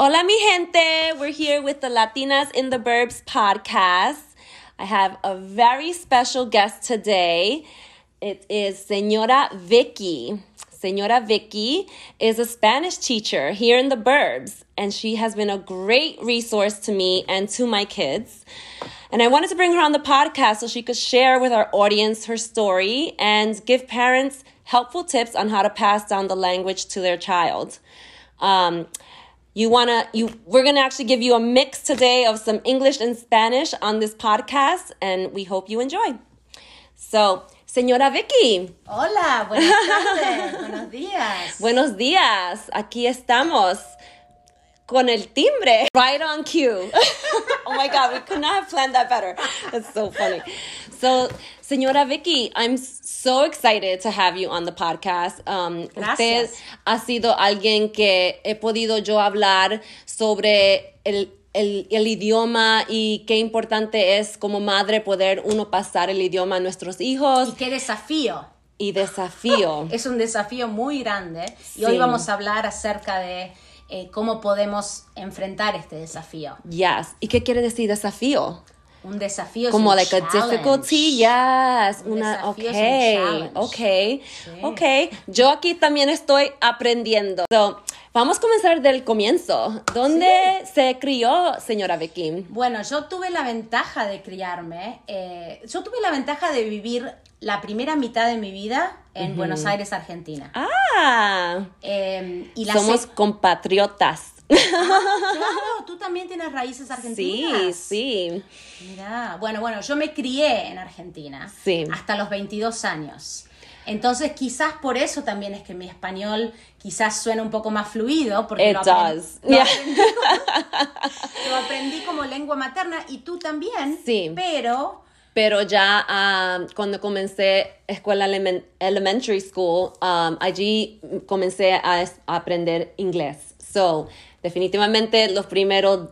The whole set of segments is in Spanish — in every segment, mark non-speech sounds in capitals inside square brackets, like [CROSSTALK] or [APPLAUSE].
Hola, mi gente. We're here with the Latinas in the Burbs podcast. I have a very special guest today. It is Senora Vicky. Senora Vicky is a Spanish teacher here in the Burbs, and she has been a great resource to me and to my kids. And I wanted to bring her on the podcast so she could share with our audience her story and give parents helpful tips on how to pass down the language to their child. Um, you wanna you we're gonna actually give you a mix today of some English and Spanish on this podcast, and we hope you enjoy. So, señora Vicky. Hola, buenas tardes, buenos días. [LAUGHS] Buenos días. Aquí estamos con el timbre right on cue. [LAUGHS] oh my God, we could not have planned that better. That's so funny. So, Señora Vicky, I'm so excited to have you on the podcast. Um, usted ha sido alguien que he podido yo hablar sobre el, el, el, idioma y qué importante es como madre poder uno pasar el idioma a nuestros hijos. Y qué desafío. Y desafío. [LAUGHS] es un desafío muy grande. Y sí. hoy vamos a hablar acerca de eh, cómo podemos enfrentar este desafío. Yes. ¿Y qué quiere decir desafío? un desafío como un like challenge. a difficulty yes un una okay okay sí. okay yo aquí también estoy aprendiendo so, vamos a comenzar del comienzo dónde sí. se crió señora Vicky bueno yo tuve la ventaja de criarme eh, yo tuve la ventaja de vivir la primera mitad de mi vida en uh -huh. Buenos Aires Argentina ah eh, y la somos compatriotas Ah, [LAUGHS] claro, tú también tienes raíces argentinas. Sí, sí. Mira, bueno, bueno, yo me crié en Argentina sí. hasta los 22 años. Entonces, quizás por eso también es que mi español quizás suena un poco más fluido, porque lo, does. Lo, yeah. aprendí como, [LAUGHS] lo aprendí como lengua materna y tú también, sí. pero pero ya uh, cuando comencé escuela element elementary school, um, allí comencé a, a, aprender inglés. So, definitivamente los primeros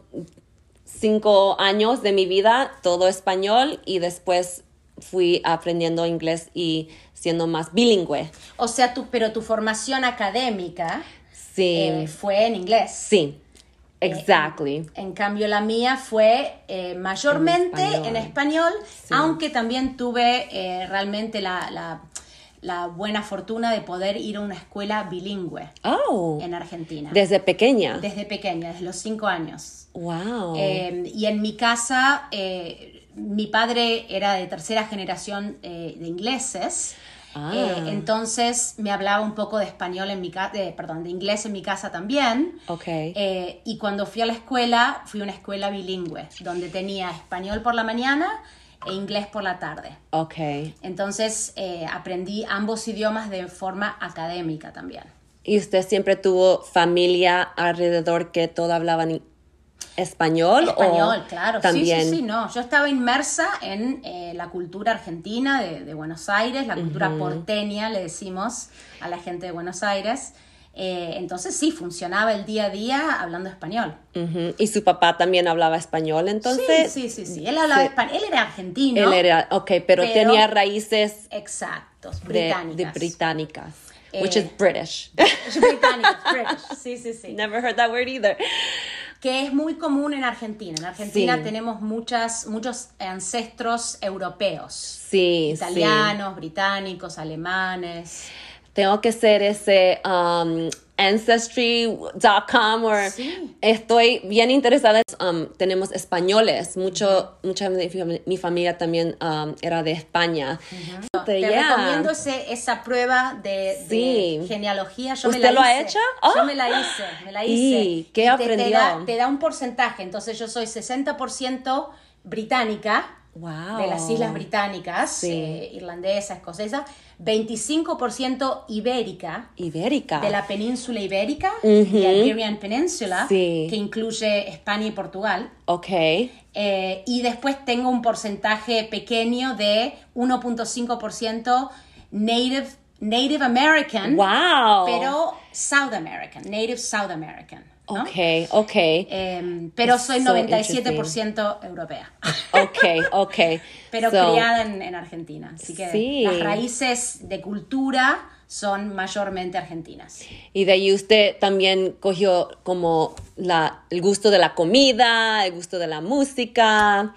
cinco años de mi vida, todo español y después fui aprendiendo inglés y siendo más bilingüe. O sea, tú, pero tu formación académica sí. eh, fue en inglés. Sí. Exactly. Eh, en, en, cambio, la mía fue eh, mayormente en español, en español sí. aunque también tuve eh, realmente la, la, la, buena fortuna de poder ir a una escuela bilingüe oh, en Argentina. ¿Desde pequeña? Desde pequeña, desde los cinco años. Wow. Eh, y en mi casa, eh, mi padre era de tercera generación de ingleses. Ah. Eh, entonces me hablaba un poco de español en mi casa, perdón, de inglés en mi casa también. Okay. Eh, y cuando fui a la escuela, fui a una escuela bilingüe, donde tenía español por la mañana e inglés por la tarde. Okay. Entonces eh, aprendí ambos idiomas de forma académica también. ¿Y usted siempre tuvo familia alrededor que todo hablaban español? Español, o claro. También. Sí, sí, sí, no. Yo estaba inmersa en eh, la cultura argentina de, de, Buenos Aires, la cultura uh -huh. porteña, le decimos a la gente de Buenos Aires. Eh, entonces sí, funcionaba el día a día hablando español. Uh -huh. ¿Y su papá también hablaba español entonces? Sí, sí, sí, sí. Él hablaba sí. español. Él era argentino. Él era, ok, pero, pero tenía raíces... Exactos, británicas. De, de británicas. Eh, which is British. [LAUGHS] británicas, British. Sí, sí, sí. Never heard that word either. Que es muy común en Argentina. En Argentina sí. tenemos muchas, muchos ancestros europeos. Sí, Italianos, sí. británicos, alemanes. Tengo que ser ese um, ancestry.com o sí. estoy bien interesada. Um, tenemos españoles, mucho, mucha de mi familia también um, era de España. Uh -huh. Te yeah. recomiendo esa prueba de, sí. de, genealogía. Yo ¿Usted me la lo hice. ha hecho? Oh. Yo me la hice, me la hice. ¿Y qué aprendió? Te, te, da, te da un porcentaje, entonces yo soy 60% británica. Wow. de las Islas Británicas, sí. eh, irlandesa, escocesa, 25% ibérica, ibérica, de la península ibérica, uh -huh. the Iberian Peninsula, sí. que incluye España y Portugal. Ok. Eh, y después tengo un porcentaje pequeño de 1.5% Native, Native American, wow. pero South American, Native South American. ¿No? Ok, ok. Eh, pero soy so 97% europea. Ok, ok. [LAUGHS] pero so, criada en, en, Argentina. Así que sí. las raíces de cultura son mayormente argentinas. Y de ahí usted también cogió como la, el gusto de la comida, el gusto de la música.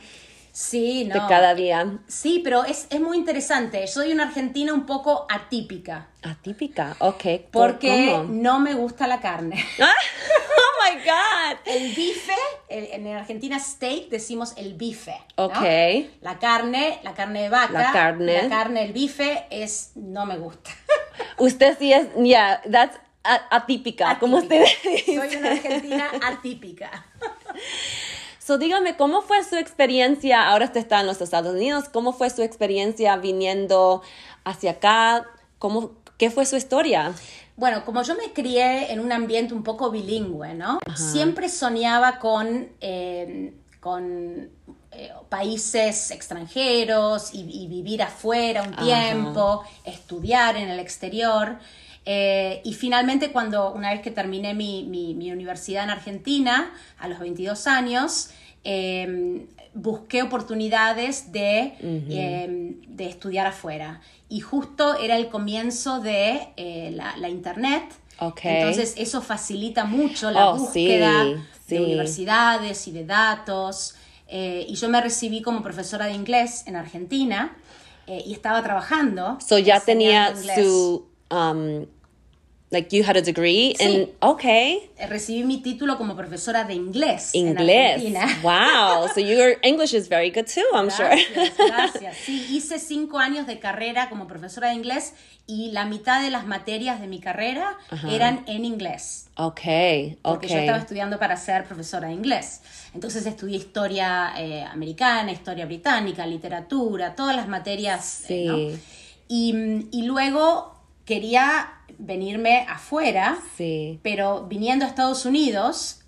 Sí, no. De cada día. Sí, pero es, es muy interesante. Soy una argentina un poco atípica. Atípica, ok. Porque ¿Cómo? no me gusta la carne. [LAUGHS] Ah, oh my God. El bife, el- en Argentina steak decimos el bife. ¿no? Ok. La carne, la carne de vaca. La carne. La carne, el bife es, no me gusta. [LAUGHS] Usted sí es, yeah, that's a- atípica, como usted Atípica. [LAUGHS] dice. Soy una argentina atípica. So, dígame, ¿cómo fue su experiencia? Ahora usted está en los Estados Unidos. ¿Cómo fue su experiencia viniendo hacia acá? ¿Cómo, ¿Qué fue su historia? Bueno, como yo me crié en un ambiente un poco bilingüe, ¿no? Siempre soñaba con, eh, con eh, países extranjeros y, y vivir afuera un Ajá. tiempo, estudiar en el exterior. Eh, y finalmente, cuando una vez que terminé mi, mi- mi universidad en Argentina, a los 22 años, eh, busqué oportunidades de, eh, de estudiar afuera. Y justo era el comienzo de eh, la, la internet. Entonces eso facilita mucho la Oh, búsqueda sí, sí. de universidades y de datos. Eh, y yo me recibí como profesora de inglés en Argentina y estaba trabajando. So, ya tenía su, um, like, you had a degree Sí. in, okay, Eh, Recibí mi título como profesora de inglés. en English. Argentina. [LAUGHS] Wow. So, your English is very good too, I'm sure. Gracias, [LAUGHS] gracias. Sí, hice cinco años de carrera como profesora de inglés y la mitad de las materias de mi carrera eran en inglés. Okay, Porque yo okay. estaba estudiando para ser profesora de inglés. Entonces estudié historia eh, americana, historia británica, literatura, todas las materias. eh, Sí. ¿no? y, y luego quería venirme afuera, Sí. pero viniendo a Estados Unidos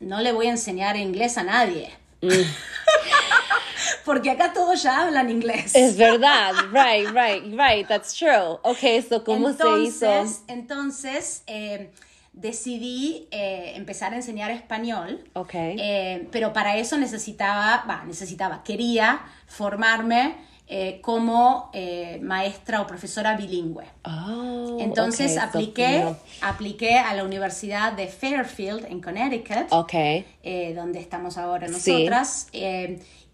no le voy a enseñar inglés a nadie. Mm. [LAUGHS] Porque acá todos ya hablan inglés. Es verdad, right, right, right, that's true. Okay, so ¿cómo se hizo? entonces, entonces eh, decidí eh, empezar a enseñar español. Ok. Eh, pero para eso necesitaba, va, necesitaba, quería formarme eh, como eh, maestra o profesora bilingüe. Oh, Entonces okay, so apliqué, apliqué a la Universidad de Fairfield en Connecticut, Okay. eh, donde estamos ahora nosotras,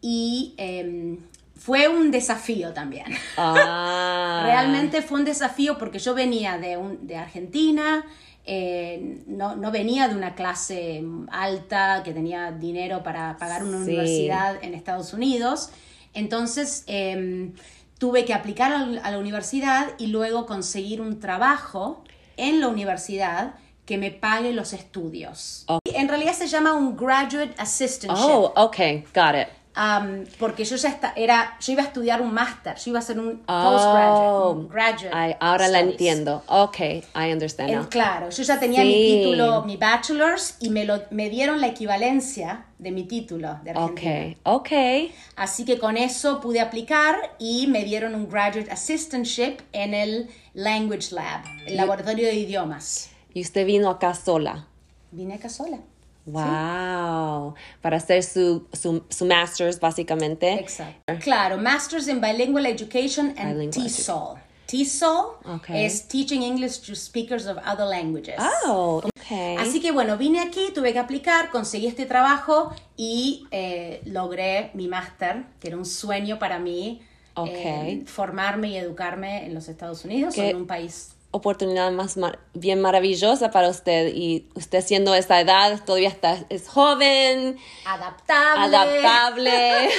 y eh, fue un desafío también. Ah. [LAUGHS] Realmente fue un desafío porque yo venía de, un- de Argentina, eh, no, no venía de una clase alta que tenía dinero para pagar una Sí. universidad en Estados Unidos. Entonces eh, tuve que aplicar a la universidad y luego conseguir un trabajo en la universidad que me pague los estudios. En realidad se llama un graduate assistantship. Oh, okay, got it. Um, porque yo ya está, era, yo iba a estudiar un máster, yo iba a hacer un Oh, postgraduate, un ay, ahora la studies. entiendo. Okay, I understand Eh, now. claro, yo ya tenía mi Sí. título, mi bachelor's, y me, lo, me dieron la equivalencia de mi título de Argentina. Okay, okay. Así que con eso pude aplicar y me dieron un graduate assistantship en el Language Lab, el laboratorio de idiomas. Y usted vino acá sola. Vine acá sola. Wow. Para hacer su, su, su master's, básicamente. Exacto. Claro, Masters in Bilingual Education and Bilingual TESOL. TESOL Okay. es Teaching English to Speakers of Other Languages. Oh, okay. Así que bueno, vine aquí, tuve que aplicar, conseguí este trabajo y eh, logré mi máster, que era un sueño para mí, Ok. eh, formarme y educarme en los Estados Unidos en un país. Oportunidad más mar- bien maravillosa para usted y usted siendo esa edad todavía está es joven, Adaptable. adaptable. [LAUGHS]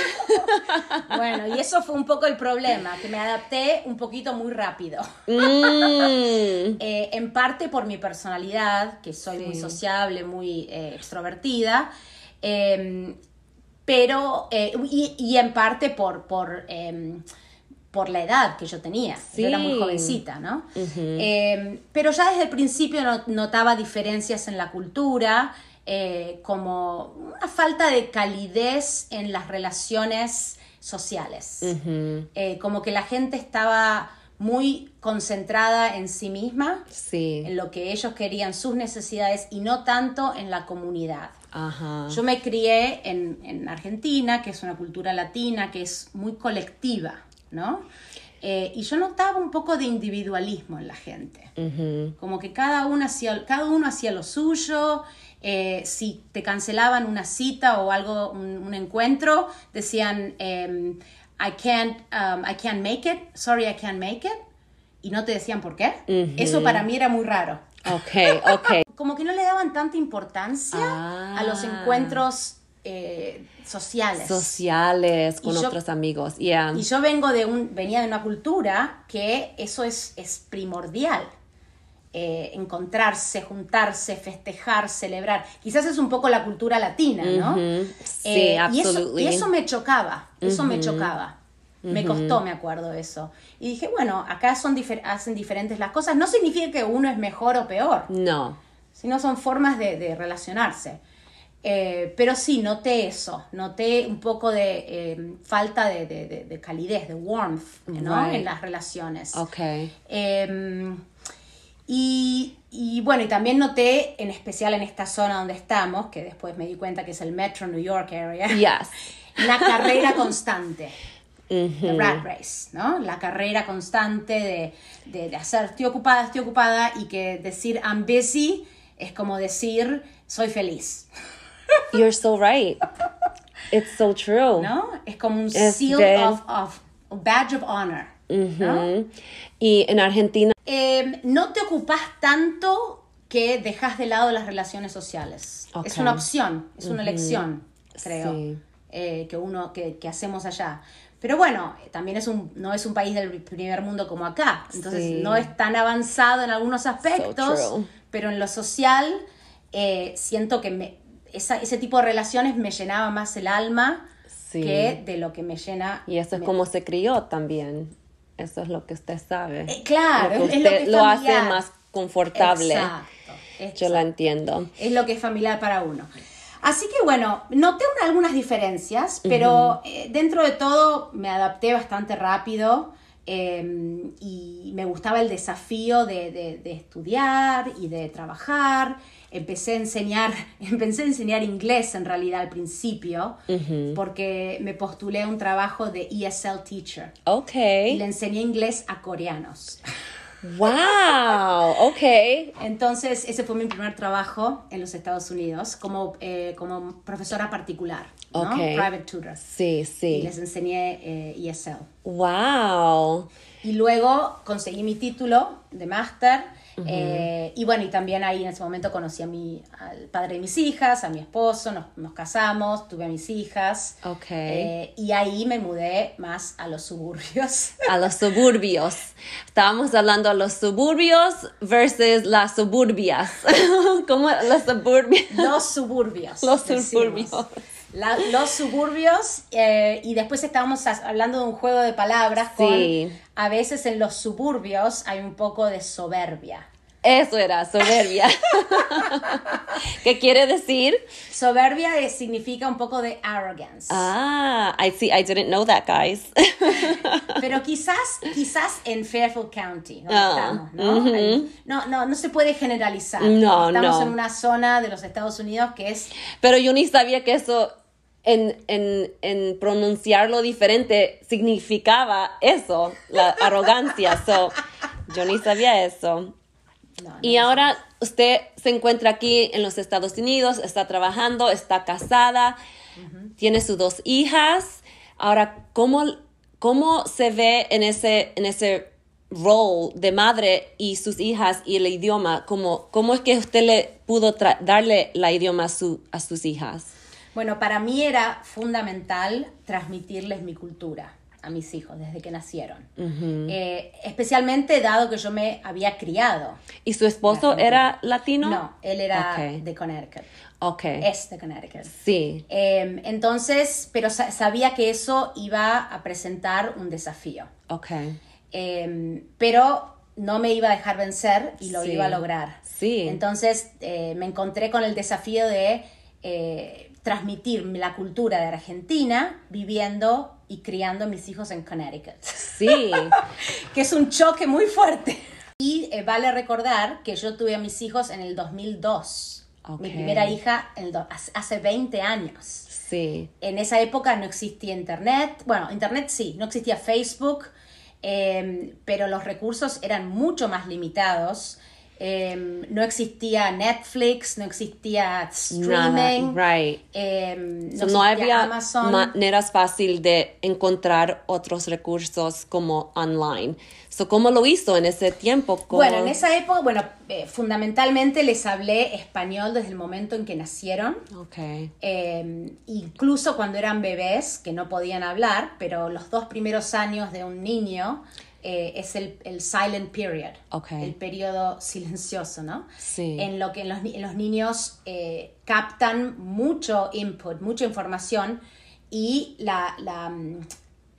Bueno, y eso fue un poco el problema, que me adapté un poquito muy rápido. Mm, [LAUGHS] Eh, en parte por mi personalidad, que soy muy sociable, muy eh, extrovertida, eh, pero, eh, y, y en parte por, por, eh, por la edad que yo tenía. Yo era muy jovencita, ¿no? Eh, pero ya desde el principio no- notaba diferencias en la cultura, eh, como una falta de calidez en las relaciones sociales. Eh, como que la gente estaba muy concentrada en sí misma, sí. en lo que ellos querían, sus necesidades, y no tanto en la comunidad. Ajá. Yo me crié en, en Argentina, que es una cultura latina, que es muy colectiva, ¿no? Eh, y yo notaba un poco de individualismo en la gente. Como que cada uno hacía, cada uno hacía lo suyo. Eh, si te cancelaban una cita o algo, un, encuentro, decían, em, I, can't, um, I can't make it, sorry, I can't make it. Y no te decían por qué. Eso para mí era muy raro. Ok, ok. [LAUGHS] Como que no le daban tanta importancia a los ah. encuentros eh, sociales. Sociales, con otros amigos, Y yo vengo de un, venía de una cultura que eso es, es primordial. Eh, encontrarse, juntarse, festejar, celebrar. Quizás es un poco la cultura latina, ¿no? Sí, eh, y, eso, y, eso, me chocaba, eso me chocaba. Me costó, me acuerdo eso. Y dije, bueno, acá son hacen diferentes las cosas. No significa que uno es mejor o peor. No. Sino son formas de relacionarse. Eh, pero sí, noté eso, noté un poco de eh, falta de, calidez, de warmth, ¿no? En las relaciones. Ok. Em, y, y, bueno, y también noté, en especial en esta zona donde estamos, que después me di cuenta que es el Metro New York area, yes. [LAUGHS] la carrera constante. The rat race, ¿no? La carrera constante de, de hacer, estoy ocupada, estoy ocupada, y que decir I'm busy es como decir soy feliz. [LAUGHS] You're so right. It's so true. ¿No? Es como un seal of, of, badge of honor. Y en Argentina. Em, no te ocupas tanto que dejas de lado las relaciones sociales. Es una opción, es una elección, creo, eh, que uno que, que, hacemos allá. Pero bueno, también es un, no es un país del primer mundo como acá, entonces no es tan avanzado en algunos aspectos, pero en lo social eh, siento que me, ese tipo de relaciones me llenaba más el alma que de lo que me llena. Y eso es como se crió también. Eso es lo que usted sabe. Eh, claro, lo es lo, que lo hace más confortable. Exacto, Yo la entiendo. Es lo que es familiar para uno. Así que bueno, noté algunas diferencias, pero eh, dentro de todo me adapté bastante rápido. Em, y me gustaba el desafío de, de, estudiar y de trabajar empecé a enseñar, [LAUGHS] empecé a enseñar inglés en realidad al principio, porque me postulé a un trabajo de ESL teacher. Ok. Y le enseñé inglés a coreanos. [LAUGHS] ¡Wow! Ok. Entonces, ese fue mi primer trabajo en los Estados Unidos como, eh, como profesora particular, ¿no? Private tutor. Sí, sí. Y les enseñé eh, ESL. ¡Wow! Y luego conseguí mi título de máster eh, y bueno, y también ahí en ese momento conocí a mi, al padre de mis hijas, a mi esposo, nos, nos casamos, tuve a mis hijas. Ok. Eh, y ahí me mudé más a los suburbios. [LAUGHS] A los suburbios. Estábamos hablando de los suburbios versus las suburbias. [LAUGHS] ¿Cómo los suburbios? Los suburbios. Los los suburbios eh, y después estábamos hablando de un juego de palabras con a veces en los suburbios hay un poco de soberbia. Eso era, soberbia. [LAUGHS] ¿Qué quiere decir? Soberbia significa un poco de arrogance. Ah, I see, I didn't know that, guys. [LAUGHS] Pero quizás, quizás en Fairfield County, ¿no? Ah, ¿no? ¿no? no, no, se puede generalizar. No, estamos en una zona de los Estados Unidos que es... Pero yo ni sabía que eso en, en, en, pronunciarlo diferente significaba eso, la [LAUGHS] arrogancia. So, yo ni sabía eso. y ahora usted se encuentra aquí en los Estados Unidos, está trabajando, está casada, tiene sus dos hijas. Ahora, ¿cómo, cómo se ve en ese, en ese rol de madre y sus hijas y el idioma? ¿Cómo, cómo es que usted le pudo darle la idioma a, su, a sus hijas? Bueno, para mí era fundamental transmitirles mi cultura a mis hijos desde que nacieron. Eh, especialmente dado que yo me había criado. ¿Y su esposo era latino? No, él era de Connecticut. Ok. Es de Connecticut. Sí. Em, entonces, pero sabía que eso iba a presentar un desafío. Ok. Em, pero no me iba a dejar vencer y lo iba a lograr. Sí. Entonces eh, me encontré con el desafío de eh, transmitir la cultura de Argentina viviendo y criando a mis hijos en Connecticut. Sí. [LAUGHS] que es un choque muy fuerte. Y eh, vale recordar que yo tuve a mis hijos en el 2002. Mi primera hija hace 20 años. Sí. En esa época no existía internet. Bueno, internet sí, no existía Facebook. eh, pero los recursos eran mucho más limitados. Eh, no existía Netflix, no existía streaming, Nada, right. eh, no, So, no existía había Amazon. maneras fácil de encontrar otros recursos como online. So, ¿Cómo lo hizo en ese tiempo? ¿Cómo- Bueno, en esa época, bueno, eh, fundamentalmente les hablé español desde el momento en que nacieron. Okay. Eh, incluso cuando eran bebés, que no podían hablar, pero los dos primeros años de un niño eh, es el, el silent period, Ok. el periodo silencioso, ¿no? Sí. En lo que los, los niños eh, captan mucho input, mucha información y la, la, mm,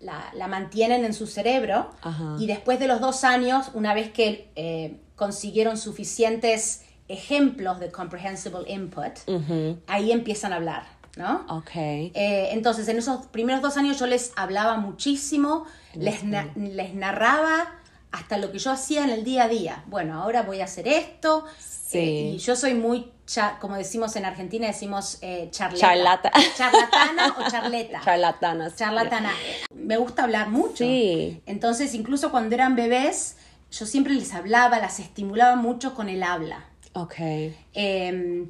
la- la mantienen en su cerebro. Ajá. Y después de los dos años, una vez que eh, consiguieron suficientes ejemplos de comprehensible input, Ujú. ahí empiezan a hablar, ¿no? Okay. Eh, entonces, en esos primeros dos años yo les hablaba muchísimo, les, na- les narraba hasta lo que yo hacía en el día a día. Bueno, ahora voy a hacer esto. Sí. Eh, y yo soy muy, como decimos en Argentina, decimos eh, charleta. Charlata. [LAUGHS] Charlatana o charleta. Charlatanas. Charlatana. Me gusta hablar mucho. Sí. Entonces, incluso cuando eran bebés, yo siempre les hablaba, las estimulaba mucho con el habla. Okay. Eh,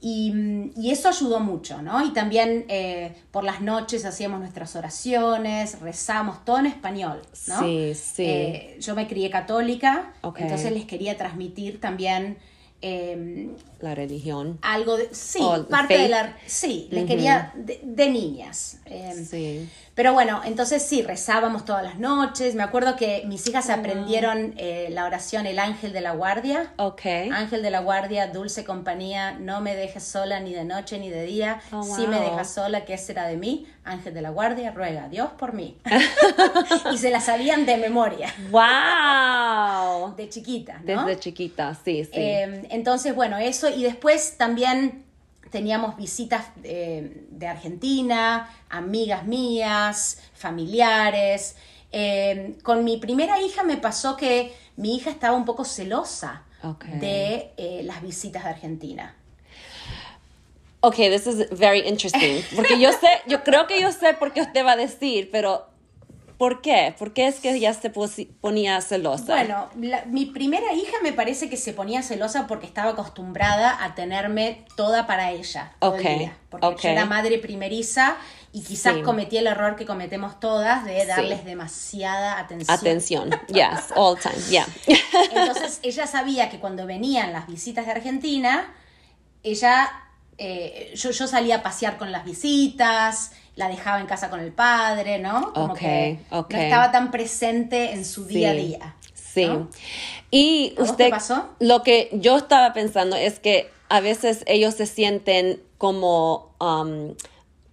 y, y eso ayudó mucho, ¿no? Y también eh, por las noches hacíamos nuestras oraciones, rezamos todo en español, ¿no? Sí, sí. Eh, yo me crié católica, entonces les quería transmitir también eh, La religión. algo de... Sí, parte de la... Sí, les quería de, de niñas. eh, Sí. pero bueno, entonces sí, rezábamos todas las noches. Me acuerdo que mis hijas aprendieron eh, la oración El ángel de la guardia. Okay. Ángel de la guardia, dulce compañía, no me dejes sola ni de noche ni de día. Oh, Si me dejas sola, ¿qué será de mí? Ángel de la guardia, ruega a Dios por mí. [LAUGHS] y se la sabían de memoria, Wow. de chiquita, ¿no? Desde chiquita, sí, sí. Eh, entonces, bueno, eso. Y después también teníamos visitas eh, de Argentina, amigas mías, familiares. Eh, con mi primera hija me pasó que mi hija estaba un poco celosa Ok. de eh, las visitas de Argentina. Okay, this is very interesting. Porque yo sé, yo creo que yo sé por qué usted va a decir, pero ¿por qué? ¿Por qué es que ella se ponía celosa? Bueno, la- mi primera hija me parece que se ponía celosa porque estaba acostumbrada a tenerme toda para ella. Todo el Ok, día. Porque yo era madre primeriza y quizás Sí. cometí el error que cometemos todas de Sí. darles demasiada atención. Atención. Yes, all the time. Yeah. [LAUGHS] Entonces ella sabía que cuando venían las visitas de Argentina, ella, eh, yo, yo salía a pasear con las visitas, la dejaba en casa con el padre, ¿no? Como que no estaba tan presente en su día a día. Sí. ¿no? Y ¿A vos usted, te pasó? lo que yo estaba pensando es que a veces ellos se sienten como, um,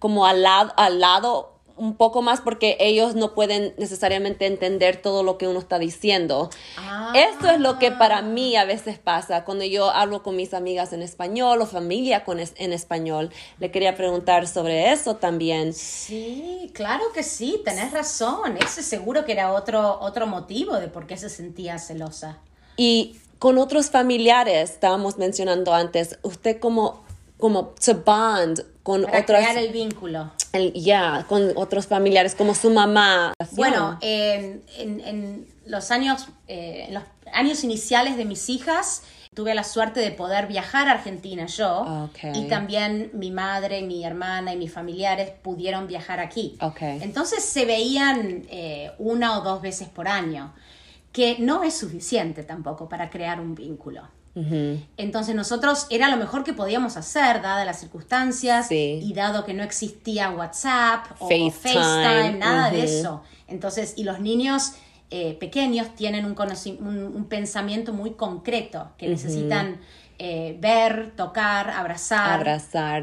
como al lado, al lado un poco más porque ellos no pueden necesariamente entender todo lo que uno está diciendo. Ah. Esto es lo que para mí a veces pasa cuando yo hablo con mis amigas en español o familia con es- en español. Le quería preguntar sobre eso también. Sí, claro que sí, tenés razón. Ese seguro que era otro, otro motivo de por qué se sentía celosa. Y con otros familiares, estábamos mencionando antes, usted como, como to bond con Para otras, crear el vínculo. ya, con otros familiares, como su mamá. Bueno, eh, en, en los años, eh, en los años iniciales de mis hijas, tuve la suerte de poder viajar a Argentina yo. Y también mi madre, mi hermana y mis familiares pudieron viajar aquí. Ok. Entonces se veían eh, una o dos veces por año, que no es suficiente tampoco para crear un vínculo. Entonces nosotros era lo mejor que podíamos hacer, dadas las circunstancias Sí. y dado que no existía WhatsApp o FaceTime, FaceTime, nada de eso. Entonces, y los niños eh, pequeños tienen un, un, un pensamiento muy concreto, que necesitan eh, ver, tocar, abrazar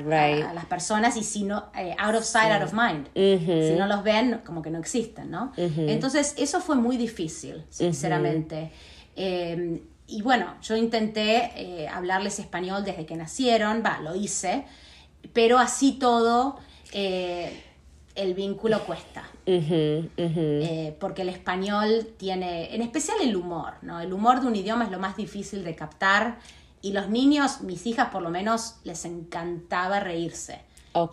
right. a las personas y si no, eh, out of sight, out of mind. Si no los ven, como que no existen, ¿no? Entonces, eso fue muy difícil, sinceramente. Eh, y bueno, yo intenté eh, hablarles español desde que nacieron, va, lo hice, pero así todo, eh, el vínculo cuesta. Eh, porque el español tiene, en especial el humor, ¿no? El humor de un idioma es lo más difícil de captar y los niños, mis hijas por lo menos, les encantaba reírse.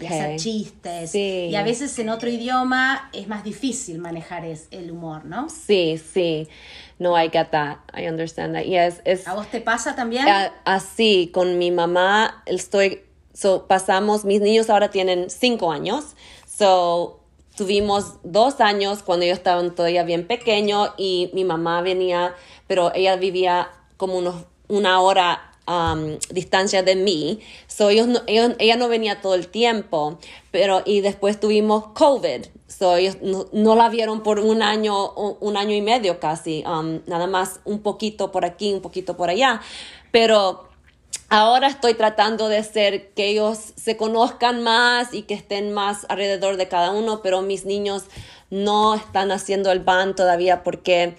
y hacer chistes. Y a veces en otro idioma es más difícil manejar el humor, ¿no? Sí, sí. No, I get that. I understand that. Yes, es, ¿A vos te pasa también? así, con mi mamá, estoy, so, pasamos, mis niños ahora tienen cinco años, so, tuvimos dos años cuando ellos estaban todavía bien pequeños y mi mamá venía, pero ella vivía como unos, una hora Um, distancia de mí. So ellos, no, ella no venía todo el tiempo, pero y después tuvimos COVID. So ellos no, la vieron por un año, un año y medio casi, um, nada más un poquito por aquí, un poquito por allá. Pero ahora estoy tratando de hacer que ellos se conozcan más y que estén más alrededor de cada uno, pero mis niños no están haciendo el ban todavía porque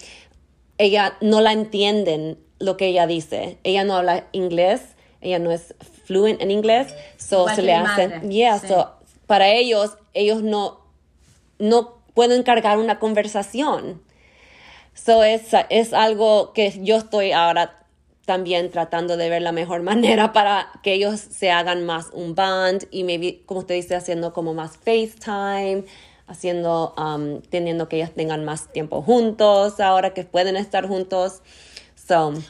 ella no la entienden lo que ella dice. Ella no habla inglés, ella no es fluent en inglés, so se le hace, yeah, so para ellos ellos no no pueden cargar una conversación. So es, es algo que yo estoy ahora también tratando de ver la mejor [LAUGHS] manera para que ellos se hagan más un band y maybe, como usted dice, haciendo como más FaceTime, haciendo, um, teniendo que ellos tengan más tiempo juntos ahora que pueden estar juntos.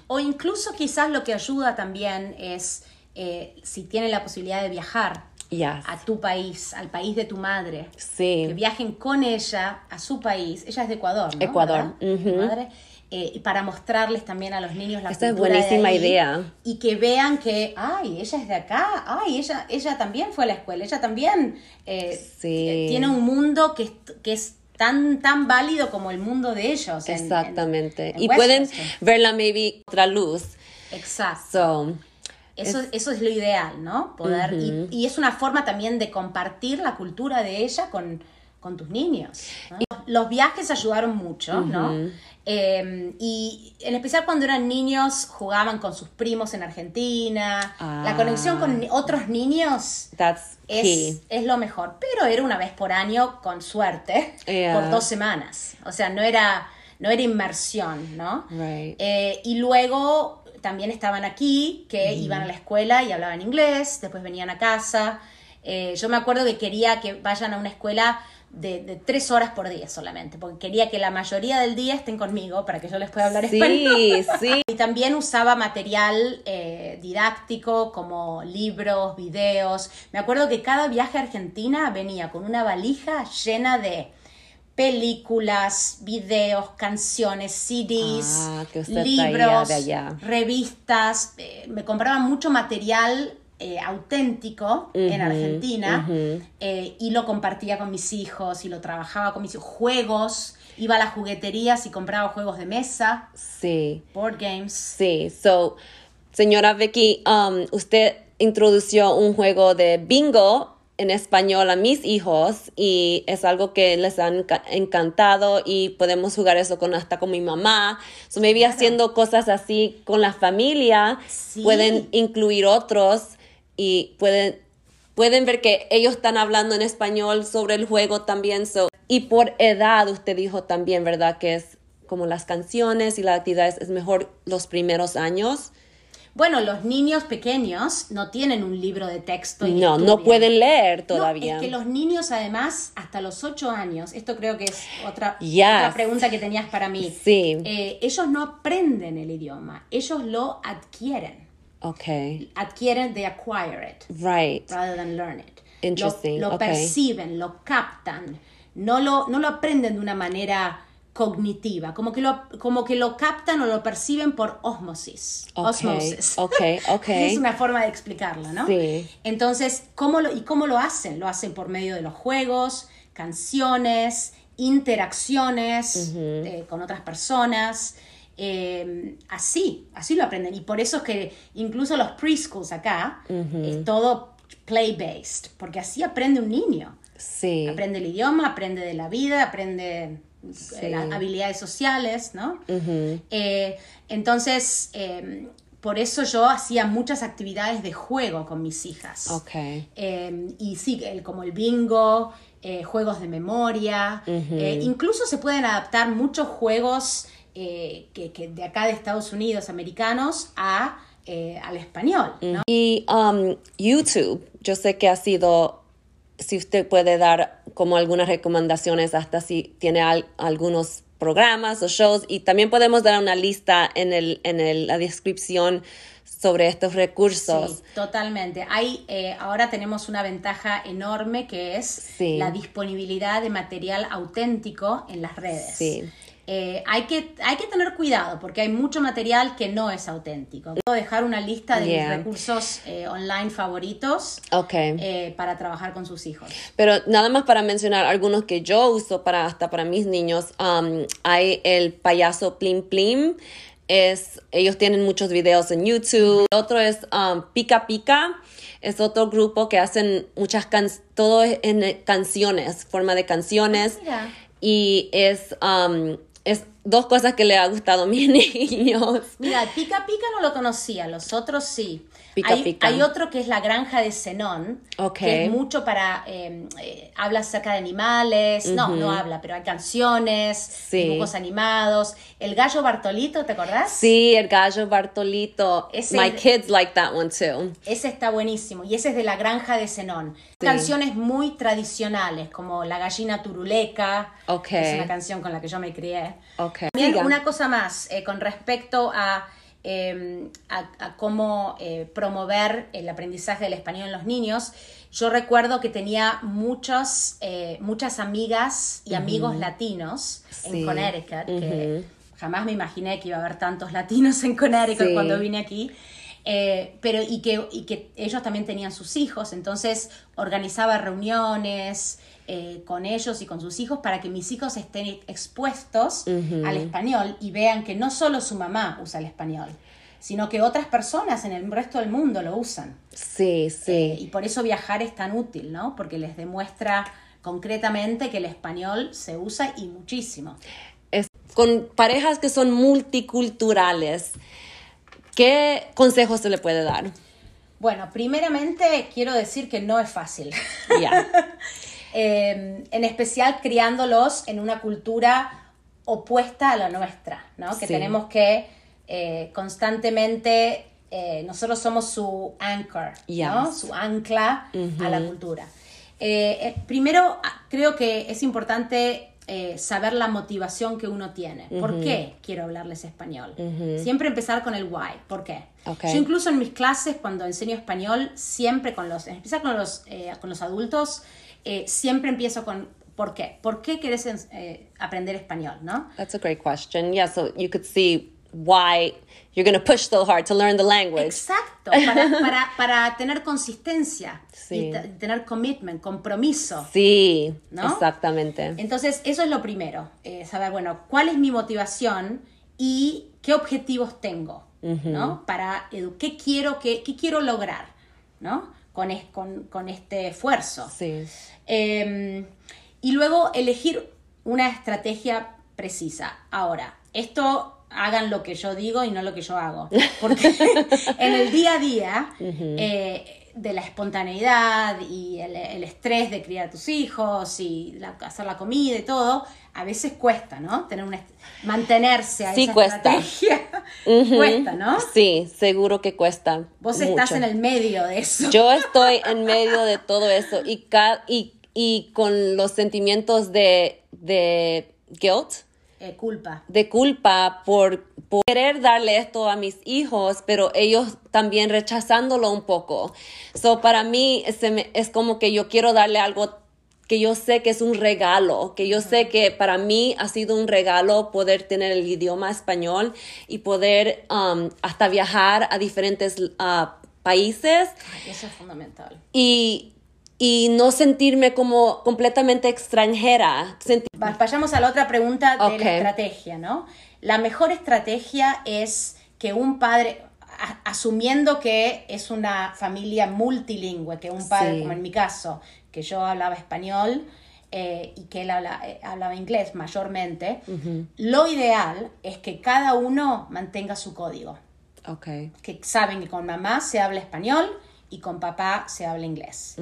O incluso quizás lo que ayuda también es eh, si tienen la posibilidad de viajar a tu país, al país de tu madre. Que viajen con ella a su país. Ella es de Ecuador, ¿no? Ecuador. madre. Eh, para mostrarles también a los niños la Esta es buenísima idea. Y que vean que, ay, ella es de acá, ay, ella, ella también fue a la escuela, ella también eh, tiene un mundo que, que es tan, tan válido como el mundo de ellos. Exactamente. y pueden verla maybe otra luz. Exacto. Eso, es, eso es lo ideal, ¿no? Poder, y, es una forma también de compartir la cultura de ella con, con tus niños. Los viajes ayudaron mucho, ¿no? Em, y en especial cuando eran niños, jugaban con sus primos en Argentina. La conexión con ah. otros niños es, es, lo mejor. Pero era una vez por año, con suerte, por dos semanas. O sea, no era, no era inmersión, ¿no? Eh, y luego también estaban aquí, que iban a la escuela y hablaban inglés, después venían a casa. Eh, yo me acuerdo que quería que vayan a una escuela de, tres horas por día solamente, porque quería que la mayoría del día estén conmigo para que yo les pueda hablar sí, español. Sí. [LAUGHS] y también usaba material eh, didáctico como libros, videos. Me acuerdo que cada viaje a Argentina venía con una valija llena de películas, videos, canciones, CDs, ah, libros, revistas. Eh, me compraba mucho material eh, auténtico en Argentina eh, y lo compartía con mis hijos y lo trabajaba con mis hijos. Juegos, iba a las jugueterías y compraba juegos de mesa. Sí. Board games. Sí, so, señora Vicky, um, usted introdució un juego de bingo en español a mis hijos y es algo que les han encantado y podemos jugar eso con hasta con mi mamá. So maybe haciendo cosas así con la familia pueden incluir otros y pueden, pueden ver que ellos están hablando en español sobre el juego también. y por edad, usted dijo también, ¿verdad? Que es como las canciones y las actividades, es mejor los primeros años. Bueno, los niños pequeños no tienen un libro de texto. Y no, no pueden leer todavía. es que los niños además, hasta los ocho años, esto creo que es otra, otra pregunta que tenías para mí. Sí. Eh, ellos no aprenden el idioma, ellos lo adquieren. Okay. Adquieren, they acquire it. Right. Rather than learn it. Interesting. Lo, perciben, lo captan. No lo, no lo aprenden de una manera cognitiva, como que lo, como que lo captan o lo perciben por osmosis. Osmosis. Okay, [LAUGHS] okay. es una forma de explicarlo, ¿no? Sí. Entonces, ¿cómo lo, ¿y cómo lo hacen? Lo hacen por medio de los juegos, canciones, interacciones eh, con otras personas. Em, así, así lo aprenden. Y por eso es que incluso los preschools acá es todo play-based, porque así aprende un niño. Sí. Aprende el idioma, aprende de la vida, aprende eh, las habilidades sociales, ¿no? Eh, entonces, em, por eso yo hacía muchas actividades de juego con mis hijas. Okay. Em, y sí, como el bingo, eh, juegos de memoria, incluso se pueden adaptar muchos juegos eh, que, de acá de Estados Unidos, americanos, a, eh, al español. Y um, YouTube, yo sé que ha sido si usted puede dar como algunas recomendaciones hasta si tiene algunos programas o shows y también podemos dar una lista en, el, en la descripción sobre estos recursos. Sí, totalmente. Hay, eh, ahora tenemos una ventaja enorme que es la disponibilidad de material auténtico en las redes. Sí. Eh, hay, que, hay que tener cuidado porque hay mucho material que no es auténtico. Puedo dejar una lista de mis recursos eh, online favoritos okay. para trabajar con sus hijos. Pero nada más para mencionar algunos que yo uso para hasta para mis niños, um, hay el payaso Plim Plim es, ellos tienen muchos videos en YouTube. Otro es um, Pica Pica, es otro grupo que hacen muchas canciones, todo en canciones, forma de canciones. Ah, y es, um, es dos cosas que le ha gustado a mis [LAUGHS] niños. Mira, Pica Pica no lo conocía, los otros sí hay, otro que es La Granja de Zenón, que es mucho para, em, eh, habla acerca de animales, no, no habla, pero hay canciones, dibujos animados. El gallo Bartolito, ¿te acordás? Sí, el gallo Bartolito. My kids like that one too. Ese está buenísimo y ese es de La Granja de Zenón. Canciones muy tradicionales, como La gallina turuleca, es una canción con la que yo me crié. También una cosa más, eh, con respecto a Em, a, cómo eh, promover el aprendizaje del español en los niños, yo recuerdo que tenía muchos, eh, muchas amigas y amigos latinos en Connecticut, que jamás me imaginé que iba a haber tantos latinos en Connecticut cuando vine aquí. Eh, pero y que, y que ellos también tenían sus hijos, entonces organizaba reuniones, eh, con ellos y con sus hijos para que mis hijos estén expuestos al español y vean que no solo su mamá usa el español, sino que otras personas en el resto del mundo lo usan. Sí, sí. Eh, y por eso viajar es tan útil, ¿no? Porque les demuestra concretamente que el español se usa y muchísimo. Es, con parejas que son multiculturales, ¿qué consejos se le puede dar? Bueno, primeramente quiero decir que no es fácil. Ya. [LAUGHS] Em, en especial criándolos en una cultura opuesta a la nuestra, ¿no? Que tenemos que eh, constantemente, eh, nosotros somos su anchor, ¿no? Su ancla a la cultura. Eh, primero, ah, creo que es importante saber la motivación que uno tiene. ¿Por qué quiero hablarles español? Siempre empezar con el why. ¿Por qué? Yo incluso en mis clases, cuando enseño español, siempre con los, empezar con los, con los adultos, eh, siempre empiezo con ¿por qué? ¿Por qué quieres eh, aprender español, no? That's a great question. Yeah, so you could see why you're going to push so hard to learn the language. Exacto, para, [LAUGHS] para, para tener consistencia sí. y tener commitment, compromiso. Sí, ¿no? exactamente. Entonces, eso es lo primero, eh, saber, bueno, cuál es mi motivación y qué objetivos tengo, ¿no? Para, ¿qué quiero, qué, qué quiero lograr, ¿no? Con, es, con, con este esfuerzo. Sí. Em, y luego elegir una estrategia precisa. Ahora, esto hagan lo que yo digo y no lo que yo hago. [LAUGHS] Porque [LAUGHS] en el día a día eh, de la espontaneidad y el, estrés de criar a tus hijos y hacer la comida y todo, a veces cuesta, ¿no? Tener una, mantenerse a sí, esa cuesta. estrategia. [LAUGHS] cuesta, ¿no? Sí, seguro que cuesta. Vos estás en el medio de eso. Yo estoy en medio de todo eso y, y, y con los sentimientos de, de guilt. Eh, culpa. De culpa por, por, querer darle esto a mis hijos, pero ellos también rechazándolo un poco. So, para mí es como que yo quiero darle algo que yo sé que es un regalo, que yo sé que para mí ha sido un regalo poder tener el idioma español y poder um, hasta viajar a diferentes uh, países. eso es fundamental. Y, y no sentirme como completamente extranjera. Vayamos a la otra pregunta de la estrategia, ¿no? La mejor estrategia es que un padre, asumiendo que es una familia multilingüe, que un padre, como en mi caso, que yo hablaba español eh, y que él eh, hablaba inglés mayormente, lo ideal es que cada uno mantenga su código. Okay. Que saben que con mamá se habla español y con papá se habla inglés.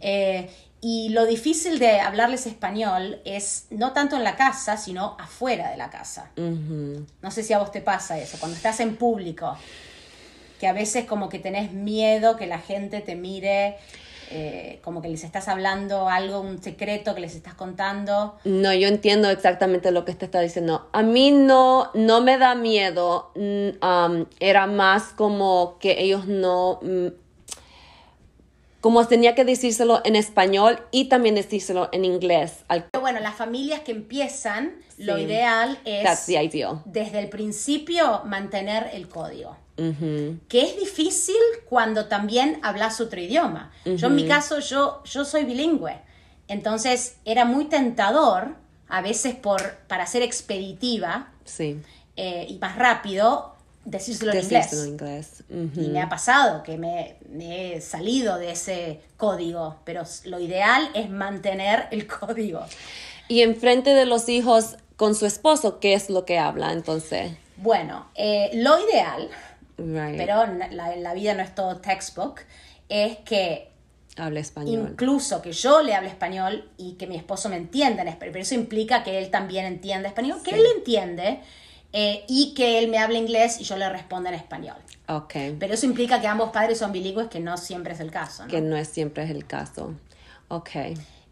Eh, y lo difícil de hablarles español es no tanto en la casa, sino afuera de la casa. No sé si a vos te pasa eso, cuando estás en público, que a veces como que tenés miedo que la gente te mire eh, como que les estás hablando algo, un secreto que les estás contando. No, yo entiendo exactamente lo que te está diciendo. A mí no, no me da miedo. mm, um, era más como que ellos no. Como tenía que decírselo en español y también decírselo en inglés. Al, Pero bueno, las familias que empiezan, lo Sí. ideal that's es the ideal. desde el principio mantener el código. Ujú. que es difícil cuando también hablas otro idioma. Yo en mi caso, yo, yo soy bilingüe, entonces era muy tentador, a veces por, para ser expeditiva Sí. eh, y más rápido, decírselo en inglés. Decírselo en inglés. Ujú. Y me ha pasado que me, me he salido de ese código, pero lo ideal es mantener el [LAUGHS] código. Y enfrente de los hijos con su esposo, ¿qué es lo que habla entonces? Bueno, eh, lo ideal, Right. pero la, la vida no es todo textbook, es que Habla español. incluso que yo le hable español y que mi esposo me entienda en español, pero eso implica que él también entienda español, que Sí. él entiende eh, y que él me hable inglés y yo le responda en español. ok. Pero eso implica que ambos padres son bilingües, que no siempre es el caso. ¿no? Que no es siempre es el caso. Ok.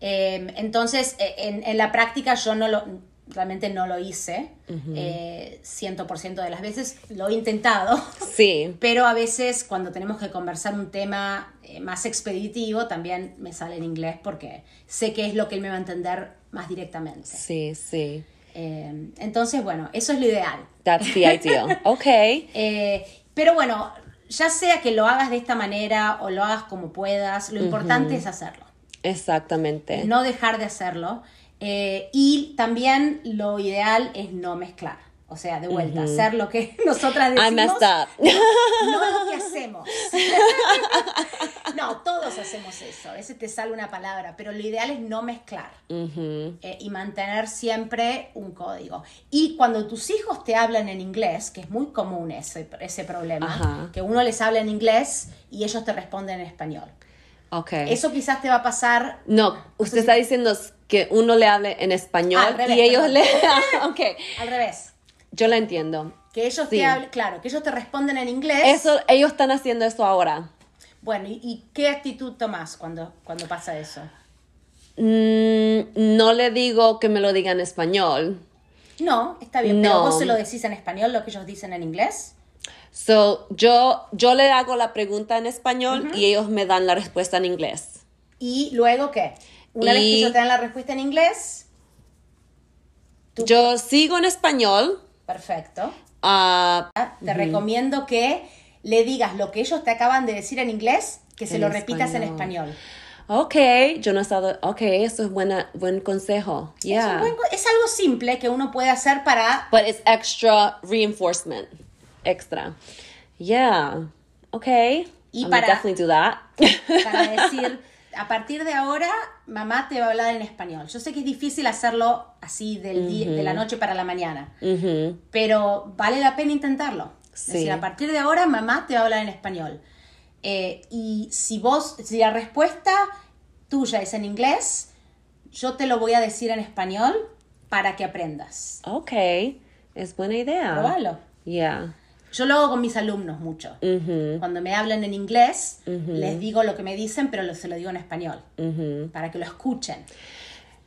Eh, entonces, eh, en, en la práctica yo no lo, realmente no lo hice, eh, 100% de las veces lo he intentado. [LAUGHS] Sí. Pero a veces cuando tenemos que conversar un tema eh, más expeditivo también me sale en inglés porque sé que es lo que él me va a entender más directamente. Sí, sí. Eh, entonces, bueno, eso es lo ideal. That's the ideal. [LAUGHS] Ok. Eh, pero bueno, ya sea que lo hagas de esta manera o lo hagas como puedas, lo importante es hacerlo, Exactamente. no dejar de hacerlo. Eh, y también lo ideal es no mezclar. O sea, de vuelta, hacer lo que [LAUGHS] nosotras decimos. Up. no [LAUGHS] lo que hacemos. [LAUGHS] no, todos hacemos eso. A veces te sale una palabra, pero lo ideal es no mezclar eh, y mantener siempre un código. Y cuando tus hijos te hablan en inglés, que es muy común ese, ese problema, Ajá. que uno les habla en inglés y ellos te responden en español. Ok. Eso quizás te va a pasar No, usted está diciendo que uno le hable en español revés, y ellos le... ok, al revés. Yo la entiendo. Que ellos Sí. te hablen, claro, que ellos te responden en inglés. Eso, ellos están haciendo eso ahora. Bueno, ¿y, y qué actitud tomas cuando, cuando pasa eso? Mm, no le digo que me lo diga en español. No, está bien, pero No. vos se lo decís en español lo que ellos dicen en inglés. So, yo, yo le hago la pregunta en español y ellos me dan la respuesta en inglés. Y luego qué? Una vez que Y- ellos te dan la respuesta en inglés, Tú- Yo sigo en español. Perfecto. ah, Te recomiendo que le digas lo que ellos te acaban de decir en inglés, que se En lo repitas en español. ok, yo no he estado... Ok, eso es buena, buen consejo. Es, Yeah. un buen es algo simple que uno puede hacer para But it's extra reinforcement. Extra. Yeah. Okay. Y I'm para- definitely do that. para decir, [LAUGHS] a partir de ahora, mamá te va a hablar en español. Yo sé que es difícil hacerlo así del día- de la noche para la mañana, pero vale la pena intentarlo. Es Sí. decir, a partir de ahora, mamá te va a hablar en español. Eh, y si vos, si la respuesta tuya es en inglés, yo te lo voy a decir en español para que aprendas. Okay. Es buena idea. Probalo. Yeah. Yo lo hago con mis alumnos mucho. Mhm. Cuando me hablan en inglés, les digo lo que me dicen, pero lo- se lo digo en español, Mhm. para que lo escuchen.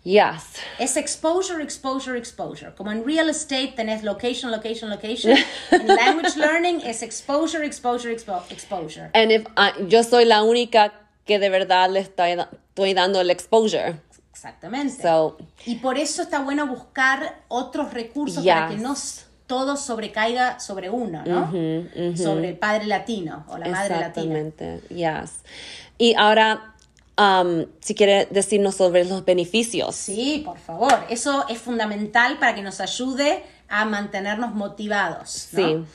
Yes. Es exposure, exposure, exposure. Como en real estate tenés location, location, location. [LAUGHS] En language learning es exposure, exposure, expo- exposure. And if I- yo soy la única que de verdad le estoy, estoy dando el exposure. Exactamente. So, y por eso está bueno buscar otros recursos para que Yes. Todo sobrecaiga sobre uno, ¿no? Sobre el padre latino o la madre latina. exactamente. Yes. Y ahora, um, si quiere decirnos sobre los beneficios. Sí, por favor. Eso es fundamental para que nos ayude a mantenernos motivados. ¿no? Sí.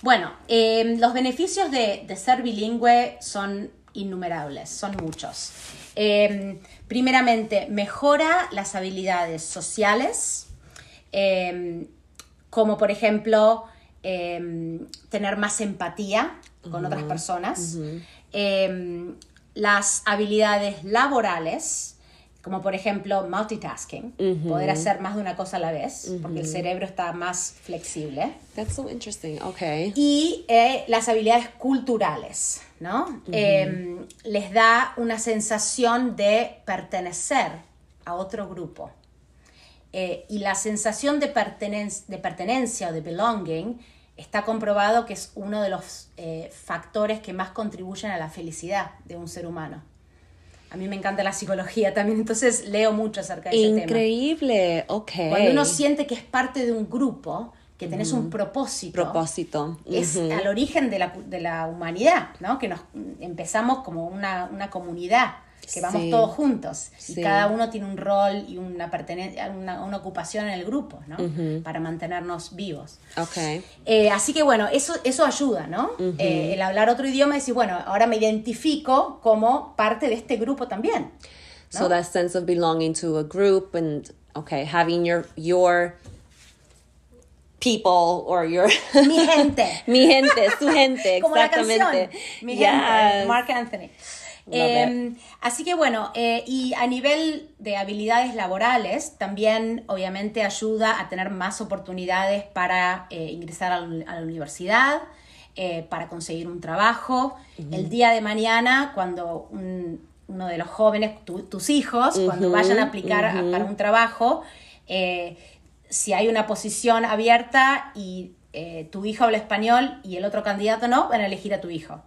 Bueno, eh, los beneficios de, de ser bilingüe son innumerables, son muchos. Eh, primeramente, mejora las habilidades sociales, eh, como por ejemplo eh, tener más empatía con otras personas, Eh, las habilidades laborales, como por ejemplo multitasking, poder hacer más de una cosa a la vez, porque el cerebro está más flexible. That's so interesting. Okay. Y eh, las habilidades culturales, ¿no? Em, les da una sensación de pertenecer a otro grupo. Eh, y la sensación de, pertenen- de pertenencia o de belonging está comprobado que es uno de los eh, factores que más contribuyen a la felicidad de un ser humano. A mí me encanta la psicología también, entonces leo mucho acerca de ese tema. Increíble. Okay. Cuando uno siente que es parte de un grupo, que tenés un propósito, Propósito. es al origen de la, de la humanidad, ¿no? Que nos empezamos como una, una comunidad, que vamos Sí. todos juntos Sí. y cada uno tiene un rol y una, pertenencia, una, una ocupación en el grupo, ¿no? Para mantenernos vivos. Okay. Eh, así que bueno, eso, eso ayuda, ¿no? Eh, el hablar otro idioma y decir, bueno, ahora me identifico como parte de este grupo también. So that sense of belonging to a group and okay, having your your people or your Mi gente. [LAUGHS] mi gente, su gente, [LAUGHS] Como la exactamente. canción, mi Yes. gente, Mark Anthony. Eh, así que bueno, eh, y a nivel de habilidades laborales, también obviamente ayuda a tener más oportunidades para eh, ingresar a la, a la universidad, eh, para conseguir un trabajo. El día de mañana, cuando un- uno de los jóvenes, tu- tus hijos, cuando vayan a aplicar a- para un trabajo, eh, si hay una posición abierta y eh, tu hijo habla español y el otro candidato no, van a elegir a tu hijo.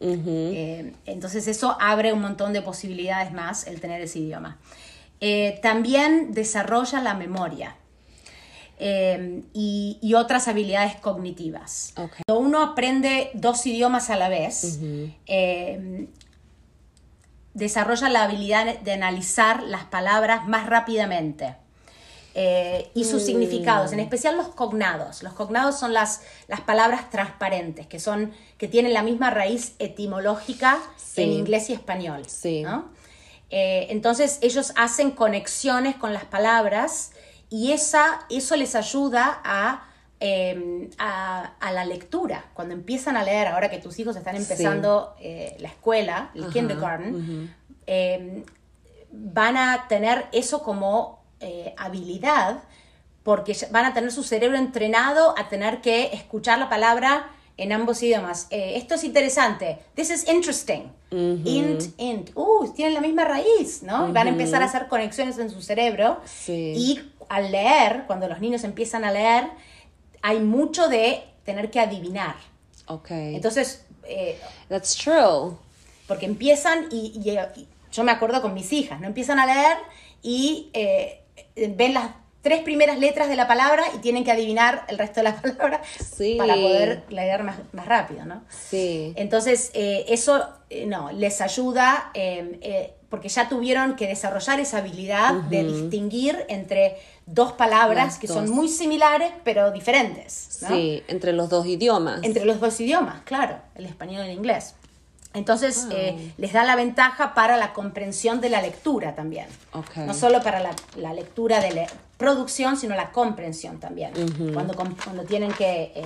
Eh, entonces eso abre un montón de posibilidades más el tener ese idioma. Eh, también desarrolla la memoria eh, y, y otras habilidades cognitivas. Okay. Cuando uno aprende dos idiomas a la vez, desarrolla la habilidad de analizar las palabras más rápidamente. Eh, y sus significados, en especial los cognados. Los cognados son las, las palabras transparentes, que, son, que tienen la misma raíz etimológica Sí. en inglés y español. Sí. ¿no? Eh, entonces ellos hacen conexiones con las palabras y esa, eso les ayuda a, eh, a, a la lectura. Cuando empiezan a leer, ahora que tus hijos están empezando eh, la escuela, el kindergarten, eh, van a tener eso como eh, habilidad porque van a tener su cerebro entrenado a tener que escuchar la palabra en ambos idiomas. Eh, esto es interesante. This is interesting. Int, int. Uh, tienen la misma raíz, ¿no? Y Van a empezar a hacer conexiones en su cerebro. Sí. Y al leer, cuando los niños empiezan a leer, hay mucho de tener que adivinar. Okay. Entonces, eh, That's true. porque empiezan y, y- y yo me acuerdo con mis hijas, ¿no? Empiezan a leer y eh, ven las tres primeras letras de la palabra y tienen que adivinar el resto de la [LAUGHS] palabra Sí. para poder leer más, más rápido, ¿no? Sí. Entonces, eh, eso, eh, no, les ayuda eh, eh, porque ya tuvieron que desarrollar esa habilidad de distinguir entre dos palabras Las que dos. son muy similares pero diferentes, ¿no? Sí, entre los dos idiomas. Entre los dos idiomas, claro, el español y el inglés. Entonces, Wow. eh, les da la ventaja para la comprensión de la lectura también. No solo para la, la lectura de la producción, sino la comprensión también. cuando, cuando tienen que, eh,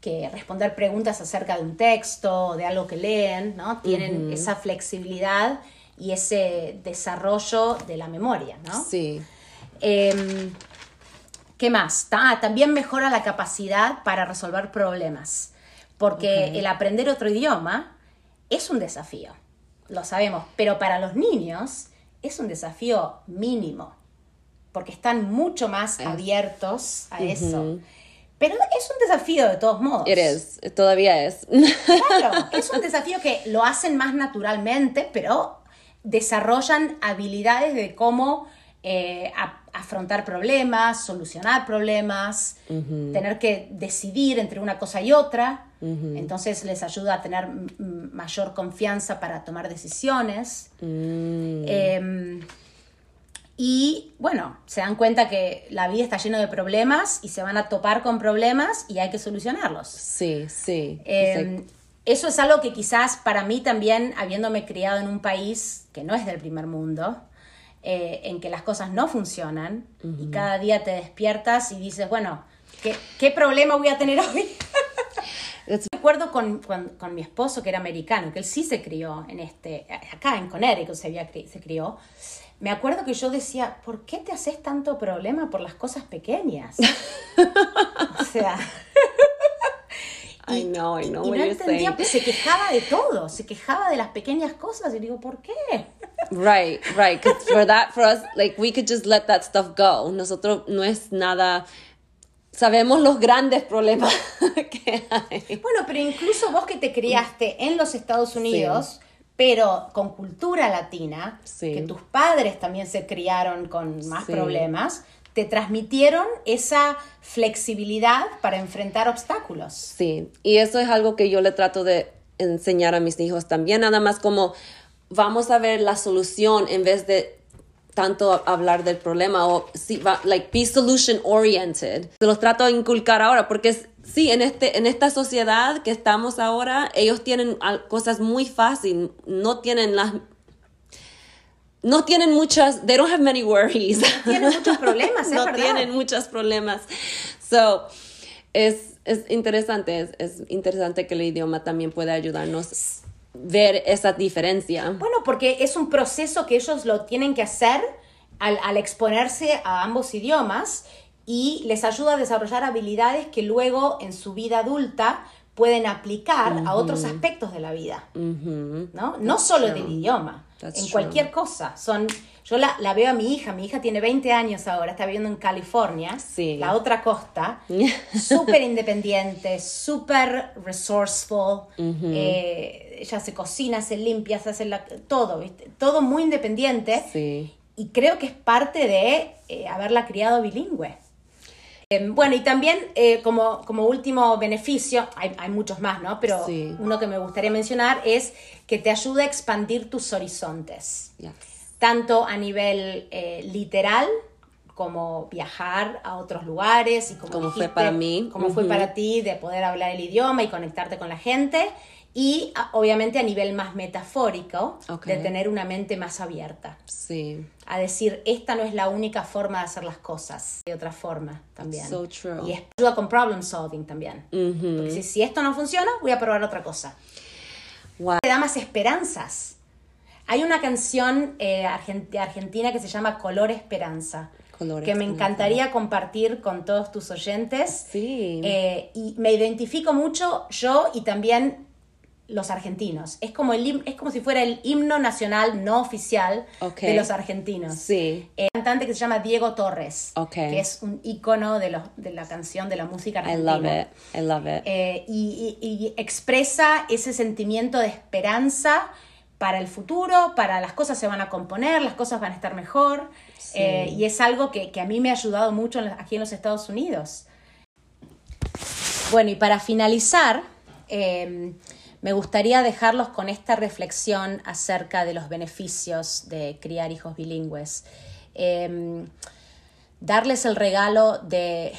que responder preguntas acerca de un texto o de algo que leen, ¿no? Tienen esa flexibilidad y ese desarrollo de la memoria, ¿no? Sí. Em, ¿Qué más? Ta- ah, también mejora la capacidad para resolver problemas, porque el aprender otro idioma es un desafío, lo sabemos, pero para los niños es un desafío mínimo, porque están mucho más abiertos a eso. Pero es un desafío de todos modos. It is. Todavía es. Claro, [LAUGHS] es un desafío que lo hacen más naturalmente, pero desarrollan habilidades de cómo eh, a- afrontar problemas, solucionar problemas, tener que decidir entre una cosa y otra. Entonces les ayuda a tener mm, mm, mayor confianza para tomar decisiones. Em, y bueno, se dan cuenta que la vida está llena de problemas y se van a topar con problemas y hay que solucionarlos. Sí, sí. Eh, eso es algo que quizás para mí también, habiéndome criado en un país que no es del primer mundo, eh, en que las cosas no funcionan y cada día te despiertas y dices, bueno, ¿qué, qué problema voy a tener [LAUGHS] hoy? Recuerdo con, con, con, mi esposo, que era americano, que él sí se crió en este, acá en Connecticut se, había, se crió. Me acuerdo que yo decía, ¿por qué te haces tanto problema por las cosas pequeñas? [LAUGHS] o sea... I know, I know y no entendía, pues se quejaba de todo, se quejaba de las pequeñas cosas y digo, ¿por qué? Right, right, because for that, for us, like we could just let that stuff go. Nosotros no es nada sabemos los grandes problemas [LAUGHS] que hay. Bueno, pero incluso vos que te criaste en los Estados Unidos, pero con cultura latina, que tus padres también se criaron con más problemas, te transmitieron esa flexibilidad para enfrentar obstáculos. Sí, y eso es algo que yo le trato de enseñar a mis hijos también, nada más como vamos a ver la solución en vez de tanto hablar del problema o sí, like be solution oriented. Se los trato de inculcar ahora porque sí, en, este, en esta sociedad que estamos ahora, ellos tienen cosas muy fáciles, no tienen las... No tienen muchas, they don't have many worries. Tienen muchos problemas, [LAUGHS] es No tienen muchos problemas. So, es, es interesante, es, es interesante que el idioma también puede ayudarnos ver esa diferencia. Bueno, porque es un proceso que ellos lo tienen que hacer al, exponerse a ambos idiomas y les ayuda a desarrollar habilidades que luego en su vida adulta pueden aplicar a otros aspectos de la vida, ¿no? No solo del idioma, en cualquier cosa. Son, yo la, la, veo a mi hija, mi hija tiene 20 años ahora, está viviendo en California, la otra costa, [LAUGHS] súper independiente, súper resourceful, eh, ella se cocina, se limpia, se hace todo, todo muy independiente. Y creo que es parte de eh, haberla criado bilingüe. Em, bueno, y también eh, como, como, último beneficio, hay, hay, muchos más, ¿no? Pero uno que me gustaría mencionar es que te ayuda a expandir tus horizontes. Tanto a nivel eh, literal, como viajar a otros lugares y como, fue para mí. Como fue para ti de poder hablar el idioma y conectarte con la gente. Y obviamente a nivel más metafórico, de tener una mente más abierta. Sí. A decir, esta no es la única forma de hacer las cosas, hay otra forma también. So true. Y ayuda con problem solving también. Porque si, si, esto no funciona, voy a probar otra cosa. Wow. Te da más esperanzas. Hay una canción eh, de Argentina que se llama Color Esperanza. que me encantaría compartir con todos tus oyentes. Sí. Eh, y me identifico mucho yo y también los argentinos. Es como, el, es como si fuera el himno nacional no oficial de los argentinos. Sí. Un cantante que se llama Diego Torres, que es un ícono de, de la canción, de la música argentina. I love it, I love it. Eh, y, expresa ese sentimiento de esperanza para el futuro, para las cosas se van a componer, las cosas van a estar mejor. Eh, y es algo que, a mí me ha ayudado mucho aquí en los Estados Unidos. Bueno, y para finalizar, eh, me gustaría dejarlos con esta reflexión acerca de los beneficios de criar hijos bilingües. Em, darles el regalo de,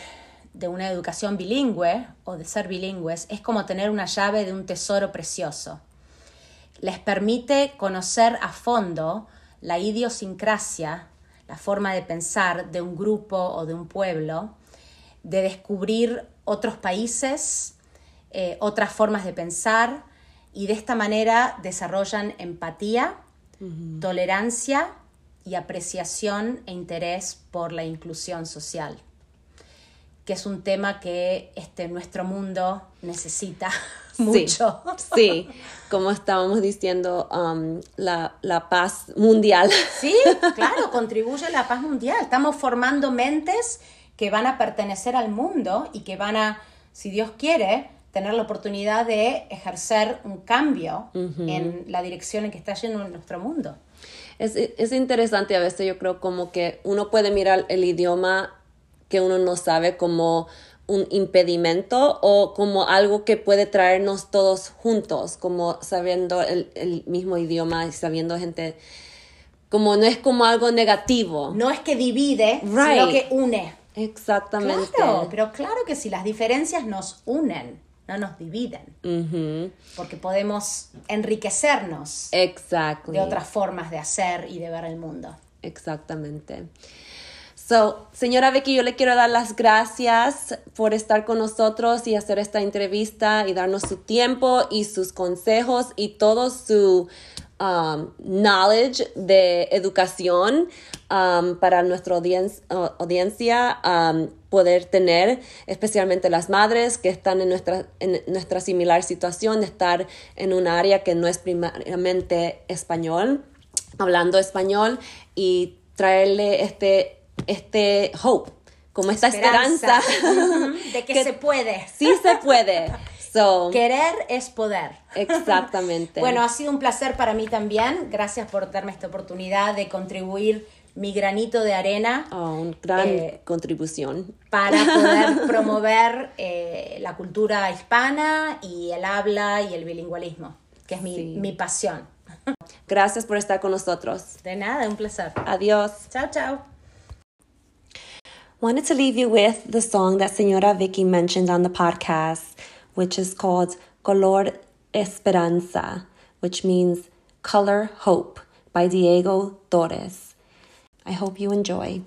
de, una educación bilingüe o de ser bilingües es como tener una llave de un tesoro precioso. Les permite conocer a fondo la idiosincrasia, la forma de pensar de un grupo o de un pueblo, de descubrir otros países, eh, otras formas de pensar, y de esta manera desarrollan empatía, tolerancia y apreciación e interés por la inclusión social, que es un tema que este, nuestro mundo necesita [LAUGHS] mucho. Sí, como estábamos diciendo, um, la, la, paz mundial. [LAUGHS] Sí, claro, contribuye a la paz mundial. Estamos formando mentes que van a pertenecer al mundo y que van a, si Dios quiere, tener la oportunidad de ejercer un cambio en la dirección en que está yendo nuestro mundo. Es, es, interesante a veces, yo creo, como que uno puede mirar el idioma que uno no sabe como un impedimento o como algo que puede traernos todos juntos, como sabiendo el, el mismo idioma y sabiendo gente, como no es como algo negativo. No es que divide, sino que une. Exactamente. Claro, pero claro que si las diferencias nos unen no nos dividen. Porque podemos enriquecernos exactly. de otras formas de hacer y de ver el mundo. Exactamente. So, señora Vicky, yo le quiero dar las gracias por estar con nosotros y hacer esta entrevista y darnos su tiempo y sus consejos y todo su um, knowledge de educación um, para nuestra audiencia um, poder tener, especialmente las madres que están en nuestra, en nuestra similar situación de estar en un área que no es primariamente español, hablando español y traerle este este hope, como esta esperanza, de [LAUGHS] que, se puede. Sí se puede. [LAUGHS] Querer es poder. Exactamente. bueno, ha sido un placer para mí también. Gracias por darme esta oportunidad de contribuir mi granito de arena. Oh, una gran eh, contribución. Para poder [LAUGHS] promover eh, la cultura hispana y el habla y el bilingüismo, que es mi, mi pasión. Gracias por estar con nosotros. De nada, un placer. Adiós. Chao, chao. Wanted to leave you with the song that Senora Vicky mentioned on the podcast, which is called Color Esperanza, which means Color Hope by Diego Torres. I hope you enjoy.